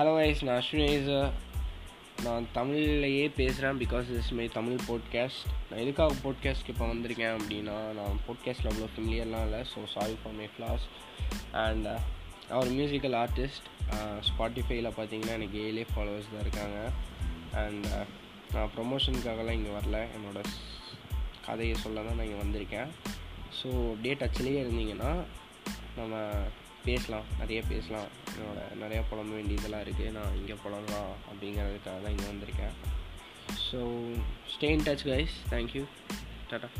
Hello wise நான் அஸ்வின் நான் தமிழ்லையே பேசுகிறேன் because is my Tamil podcast நான் எதுக்காக போட்காஸ்ட்க்கு இப்போ வந்திருக்கேன் அப்படின்னா நான் போட்காஸ்ட்டில் அவ்வளோ ஃபெமிலியர்லாம் இல்லை so sorry for my flaws and our musical artist ஸ்பாட்டிஃபைல பார்த்தீங்கன்னா எனக்கு ஏழே ஃபாலோவர்ஸ் தான் இருக்காங்க. அண்ட் uh, நான் ப்ரொமோஷனுக்காகலாம் இங்கே வரல. என்னோட கதையை சொல்ல தான் நான் இங்கே வந்திருக்கேன். ஸோ அப்படியே டச்சிலேயே இருந்தீங்கன்னா நம்ம பேசலாம். நிறைய பேசலாம். என்னோட நிறையா புலம்ப வேண்டியதெல்லாம் இருக்குது நான் இங்கே புலம்பலாம் அப்படிங்கிறதுக்காக தான் இங்கே வந்திருக்கேன். So stay in touch guys thank you tata